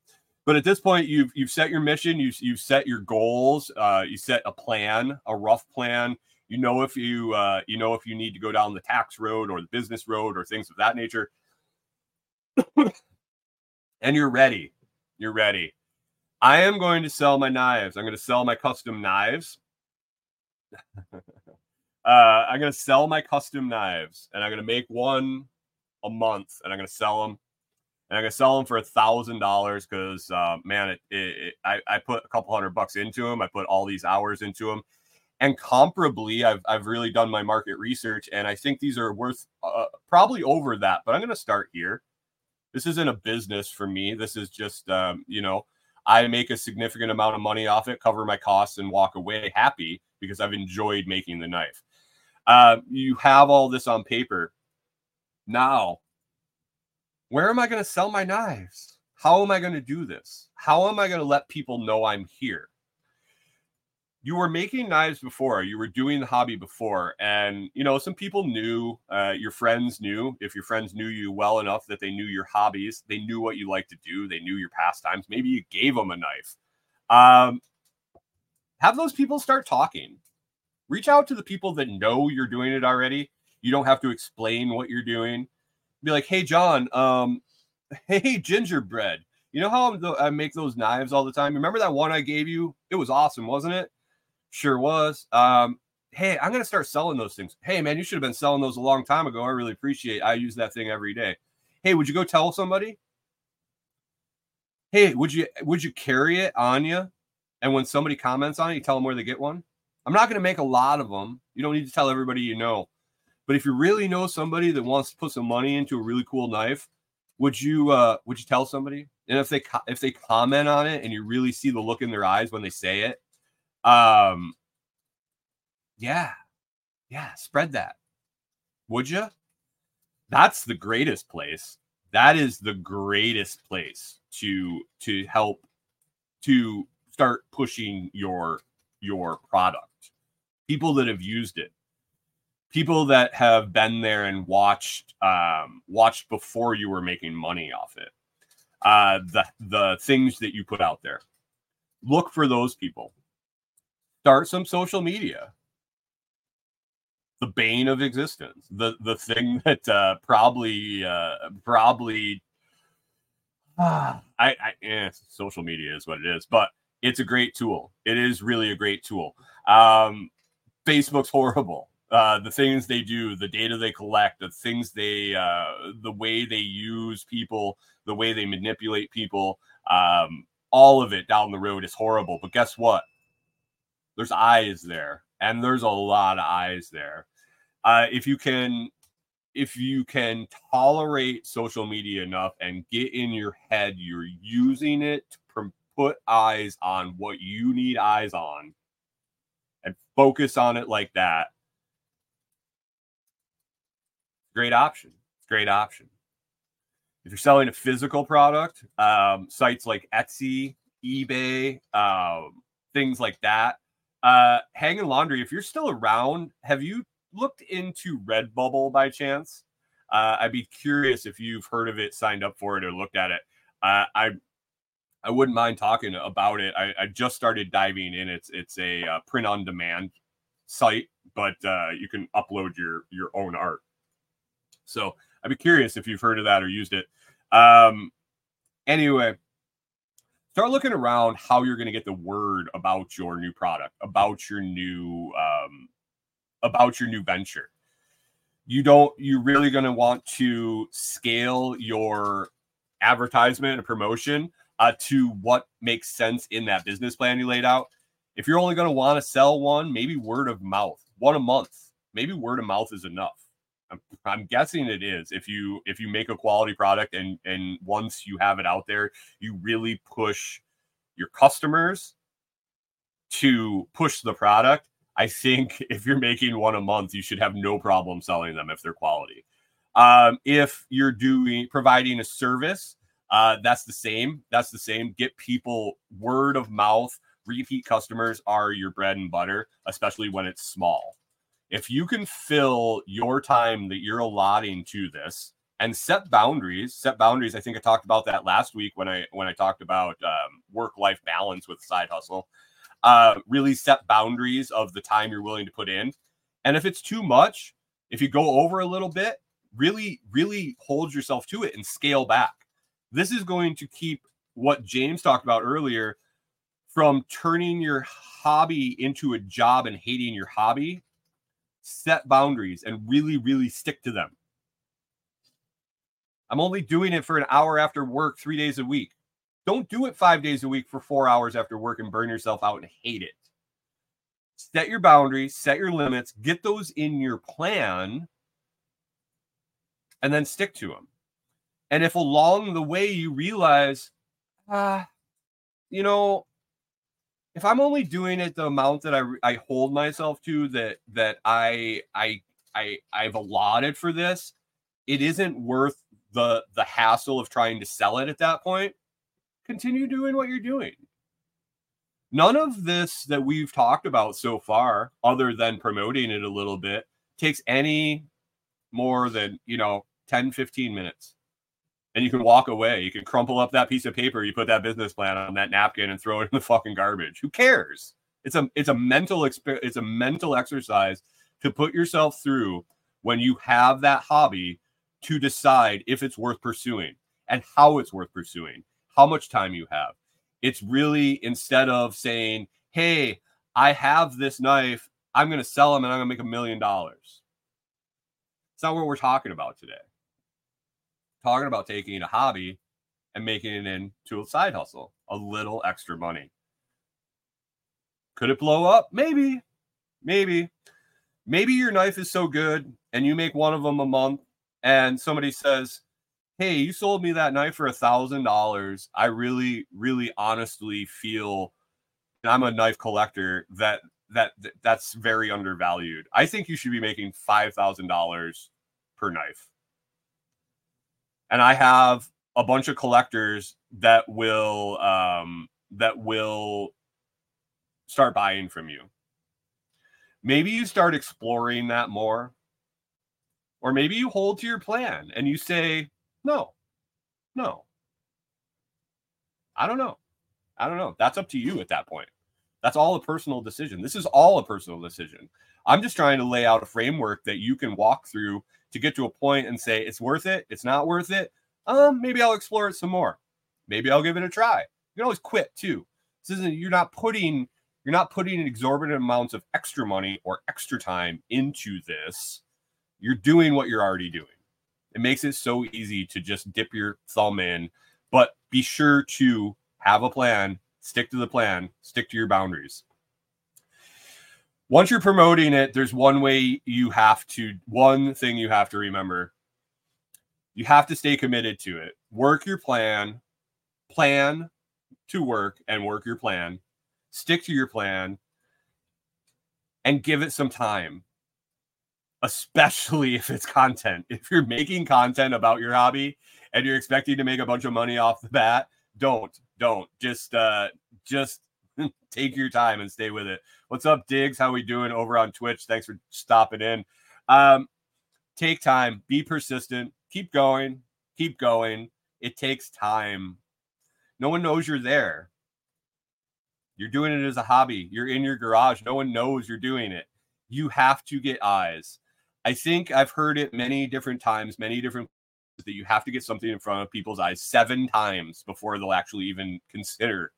but at this point, you've you've set your mission, you've you've set your goals, uh, you set a plan, a rough plan. You know if you uh, you know if you need to go down the tax road or the business road or things of that nature, and you're ready. You're ready. I am going to sell my knives. I'm going to sell my custom knives. Uh, I'm gonna sell my custom knives, and I'm gonna make one a month, and I'm gonna sell them, and I'm gonna sell them for a thousand dollars because, uh, man, it, it, it, I, I put a couple hundred bucks into them. I put all these hours into them, and comparably, I've I've really done my market research, and I think these are worth uh, probably over that. But I'm gonna start here. This isn't a business for me. This is just, um, you know, I make a significant amount of money off it, cover my costs, and walk away happy because I've enjoyed making the knife. Uh, you have all this on paper. Now, where am I going to sell my knives? How am I going to do this? How am I going to let people know I'm here? You were making knives before, you were doing the hobby before, and you know, some people knew, uh, your friends knew. If your friends knew you well enough that they knew your hobbies, they knew what you like to do, they knew your pastimes. Maybe you gave them a knife. Um, have those people start talking reach out to the people that know you're doing it already. You don't have to explain what you're doing. Be like, hey, John, um, hey, gingerbread. You know how I make those knives all the time? Remember that one I gave you? It was awesome, wasn't it? Sure was. Um, hey, I'm gonna start selling those things. Hey, man, you should have been selling those a long time ago. I really appreciate. It. I use that thing every day. Hey, would you go tell somebody? Hey, would you would you carry it on you? And when somebody comments on it, you tell them where they get one. I'm not going to make a lot of them. You don't need to tell everybody you know. But if you really know somebody that wants to put some money into a really cool knife, would you uh would you tell somebody? And if they if they comment on it and you really see the look in their eyes when they say it, um yeah. Yeah, spread that. Would you? That's the greatest place. That is the greatest place to to help to start pushing your your product people that have used it people that have been there and watched um, watched before you were making money off it uh, the the things that you put out there. Look for those people. Start some social media. The bane of existence. The the thing that uh, probably uh, probably I, I eh, social media is what it is but it's a great tool. It is really a great tool. Um, Facebook's horrible. Uh, the things they do, the data they collect, the things they, uh, the way they use people, the way they manipulate people, um, all of it down the road is horrible. But guess what? There's eyes there, and there's a lot of eyes there. Uh, if you can, if you can tolerate social media enough and get in your head, you're using it to put eyes on what you need eyes on and focus on it like that, great option. Great option. If you're selling a physical product, um, sites like Etsy, eBay, um, things like that. Uh, Hanging Laundry, if you're still around, have you looked into Redbubble by chance? Uh, I'd be curious if you've heard of it, signed up for it, or looked at it. Uh, I I wouldn't mind talking about it. I, I just started diving in. It's it's a uh, print on demand site, but uh, you can upload your your own art. So I'd be curious if you've heard of that or used it. Um, anyway, start looking around how you're going to get the word about your new product, about your new um, about your new venture. You don't. You're really going to want to scale your advertisement and promotion uh, to what makes sense in that business plan you laid out. If you're only going to want to sell one, maybe word of mouth, one a month. Maybe word of mouth is enough. I'm, I'm guessing it is. If you if you make a quality product and and once you have it out there, you really push your customers to push the product. I think if you're making one a month, you should have no problem selling them if they're quality. Um, if you're doing providing a service, uh, that's the same. That's the same. Get people word of mouth. Repeat customers are your bread and butter, especially when it's small. If you can fill your time that you're allotting to this and set boundaries, set boundaries. I think I talked about that last week when I when I talked about um, work life balance with side hustle. Uh, really set boundaries of the time you're willing to put in, and if it's too much, if you go over a little bit, really really hold yourself to it and scale back. This is going to keep what James talked about earlier from turning your hobby into a job and hating your hobby. Set boundaries and really, really stick to them. I'm only doing it for an hour after work, three days a week. Don't do it five days a week for four hours after work and burn yourself out and hate it. Set your boundaries, set your limits, get those in your plan, and then stick to them. And if along the way you realize, ah, you know, if I'm only doing it the amount that I I hold myself to that that I I I I've allotted for this, it isn't worth the the hassle of trying to sell it at that point. Continue doing what you're doing. None of this that we've talked about so far, other than promoting it a little bit, takes any more than, you know, 10, 15 minutes. And you can walk away. You can crumple up that piece of paper, you put that business plan on that napkin and throw it in the fucking garbage. Who cares? It's a it's a mental exp- it's a mental exercise to put yourself through when you have that hobby to decide if it's worth pursuing and how it's worth pursuing, how much time you have. It's really instead of saying, "Hey, I have this knife, I'm going to sell them and I'm going to make a million dollars." It's not what we're talking about today talking about taking a hobby and making it into a side hustle, a little extra money. Could it blow up? Maybe, maybe, maybe your knife is so good and you make one of them a month, and somebody says, Hey, you sold me that knife for a thousand dollars. I really, really honestly feel I'm a knife collector that that that's very undervalued. I think you should be making five thousand dollars per knife and I have a bunch of collectors that will um, that will start buying from you. Maybe you start exploring that more, or maybe you hold to your plan and you say, "No, no, I don't know, I don't know." That's up to you at that point. That's all a personal decision. This is all a personal decision. I'm just trying to lay out a framework that you can walk through to get to a point and say it's worth it, it's not worth it. Um, maybe I'll explore it some more. Maybe I'll give it a try. You can always quit too. This isn't you're not putting you're not putting exorbitant amounts of extra money or extra time into this. You're doing what you're already doing. It makes it so easy to just dip your thumb in, but be sure to have a plan, stick to the plan, stick to your boundaries once you're promoting it, there's one way you have to, one thing you have to remember. You have to stay committed to it. Work your plan, plan to work and work your plan, stick to your plan, and give it some time, especially if it's content. If you're making content about your hobby and you're expecting to make a bunch of money off the bat, don't, don't. Just, uh, just take your time and stay with it. What's up, Diggs? How we doing over on Twitch? Thanks for stopping in. Um, take time, be persistent, keep going, keep going. It takes time. No one knows you're there. You're doing it as a hobby. You're in your garage. No one knows you're doing it. You have to get eyes. I think I've heard it many different times, many different that you have to get something in front of people's eyes seven times before they'll actually even consider.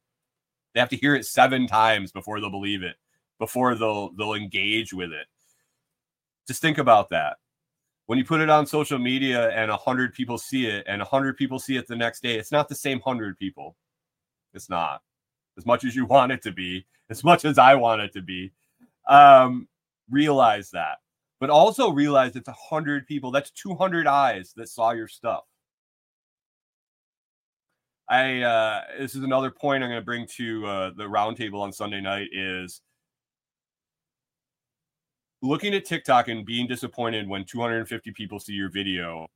They have to hear it seven times before they'll believe it, before they'll they'll engage with it. Just think about that. When you put it on social media and a hundred people see it and a hundred people see it the next day, it's not the same hundred people. It's not. As much as you want it to be, as much as I want it to be. Um, realize that but also realize it's a hundred people. That's 200 eyes that saw your stuff. I uh, this is another point I'm going to bring to uh, the roundtable on Sunday night is looking at TikTok and being disappointed when 250 people see your video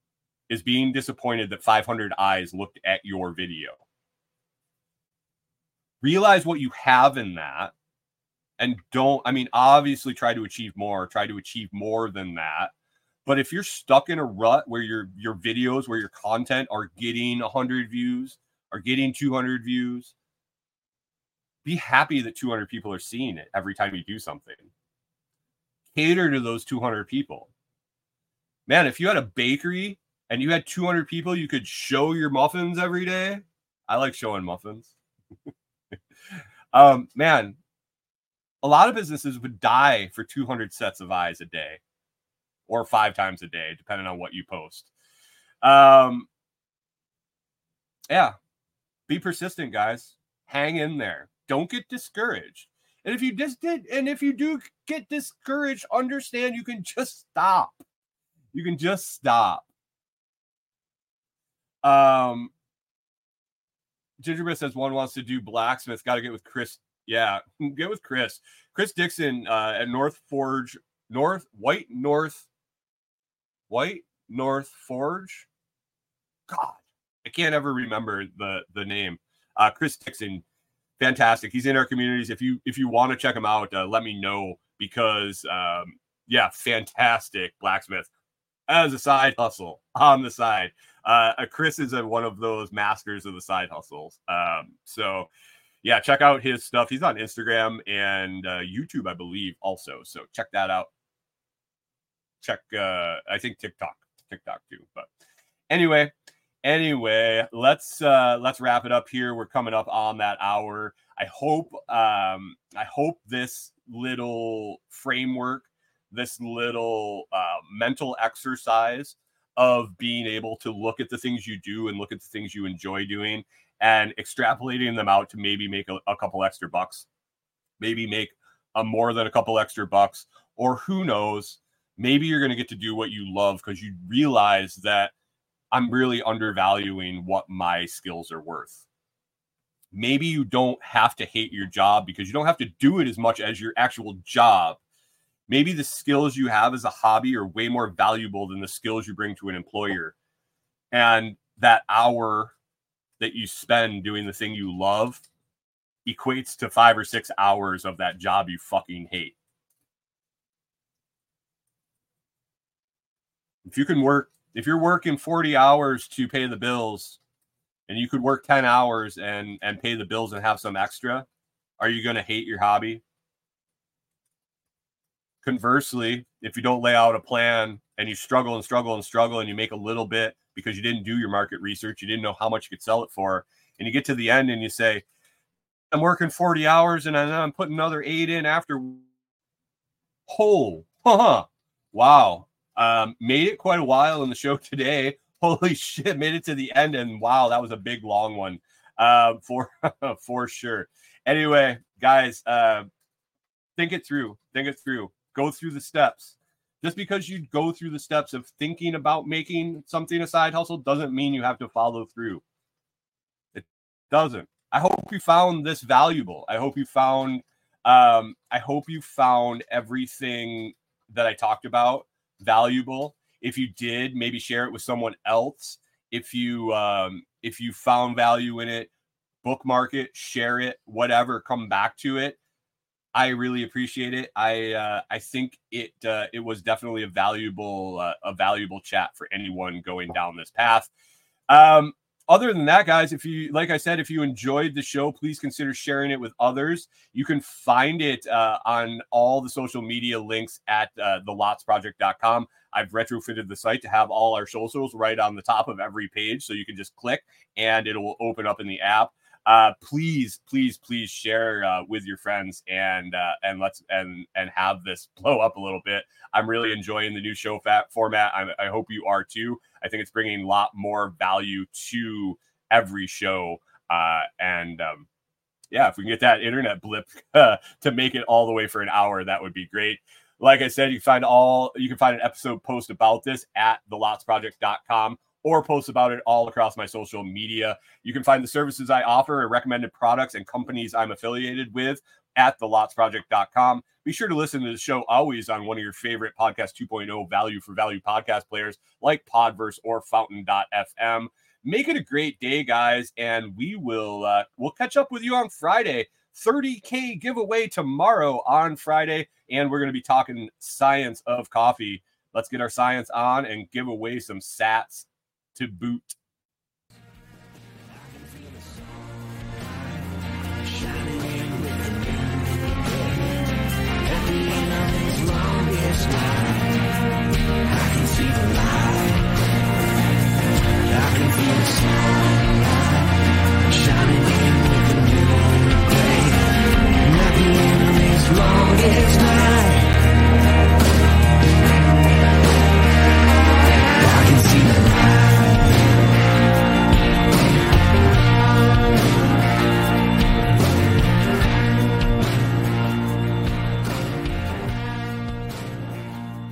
is being disappointed that 500 eyes looked at your video. Realize what you have in that and don't i mean obviously try to achieve more try to achieve more than that but if you're stuck in a rut where your your videos where your content are getting 100 views are getting 200 views. Be happy that 200 people are seeing it every time you do something. Cater to those 200 people. Man if you had a bakery and you had 200 people you could show your muffins every day. I like showing muffins. Um man a lot of businesses would die for 200 sets of eyes a day or five times a day, depending on what you post. Um, yeah, be persistent, guys. Hang in there. Don't get discouraged. And if you just did, and if you do get discouraged, understand you can just stop. You can just stop. Um, Gingerbread says one wants to do blacksmith. Got to get with Chris yeah, get with Chris. Chris Dixon uh, at North Forge, North White North, White North Forge. God, I can't ever remember the the name. Uh, Chris Dixon, fantastic. He's in our communities. If you if you want to check him out, uh, let me know because um, yeah, fantastic blacksmith as a side hustle on the side. Uh, Chris is a, one of those masters of the side hustles. Um, so yeah, check out his stuff. He's on Instagram and uh, YouTube, I believe, also. So check that out. Check, uh, I think TikTok, TikTok too. But anyway, anyway, let's uh, let's wrap it up here. We're coming up on that hour. I hope um, I hope this little framework, this little uh, mental exercise of being able to look at the things you do and look at the things you enjoy doing and extrapolating them out to maybe make a, a couple extra bucks, maybe make a more than a couple extra bucks, or who knows, maybe you're going to get to do what you love because you realize that I'm really undervaluing what my skills are worth. Maybe you don't have to hate your job because you don't have to do it as much as your actual job. Maybe the skills you have as a hobby are way more valuable than the skills you bring to an employer. And that hour that you spend doing the thing you love equates to five or six hours of that job you fucking hate. If you can work, if you're working 40 hours to pay the bills and you could work 10 hours and and pay the bills and have some extra, are you going to hate your hobby? Conversely, if you don't lay out a plan and you struggle and struggle and struggle and you make a little bit because you didn't do your market research. You didn't know how much you could sell it for. And you get to the end and you say, I'm working 40 hours and I'm putting another eight in after. Oh, huh. Wow. Um, made it quite a while in the show today. Holy shit, made it to the end. And wow, that was a big long one uh, for, for sure. Anyway, guys, uh, think it through. Think it through. Go through the steps just because you go through the steps of thinking about making something a side hustle doesn't mean you have to follow through. It doesn't. I hope you found this valuable. I hope you found um, I hope you found everything that I talked about valuable. If you did, maybe share it with someone else. If you um, if you found value in it, bookmark it, share it, whatever, come back to it. I really appreciate it. I uh, I think it uh, it was definitely a valuable uh, a valuable chat for anyone going down this path. Um, other than that, guys, if you like I said, if you enjoyed the show, please consider sharing it with others. You can find it uh, on all the social media links at uh, thelotsproject.com. I've retrofitted the site to have all our socials right on the top of every page, so you can just click and it will open up in the app. Uh, please, please, please share uh, with your friends and uh, and let's and and have this blow up a little bit. I'm really enjoying the new show fat format. I, I hope you are too. I think it's bringing a lot more value to every show. Uh, and um, yeah, if we can get that internet blip uh, to make it all the way for an hour, that would be great. Like I said, you find all you can find an episode post about this at thelotsproject.com or post about it all across my social media. You can find the services I offer and recommended products and companies I'm affiliated with at thelotsproject.com. Be sure to listen to the show always on one of your favorite podcast 2.0 value for value podcast players like Podverse or Fountain.fm. Make it a great day, guys, and we will uh, we'll catch up with you on Friday. 30k giveaway tomorrow on Friday, and we're going to be talking science of coffee. Let's get our science on and give away some sats to boot.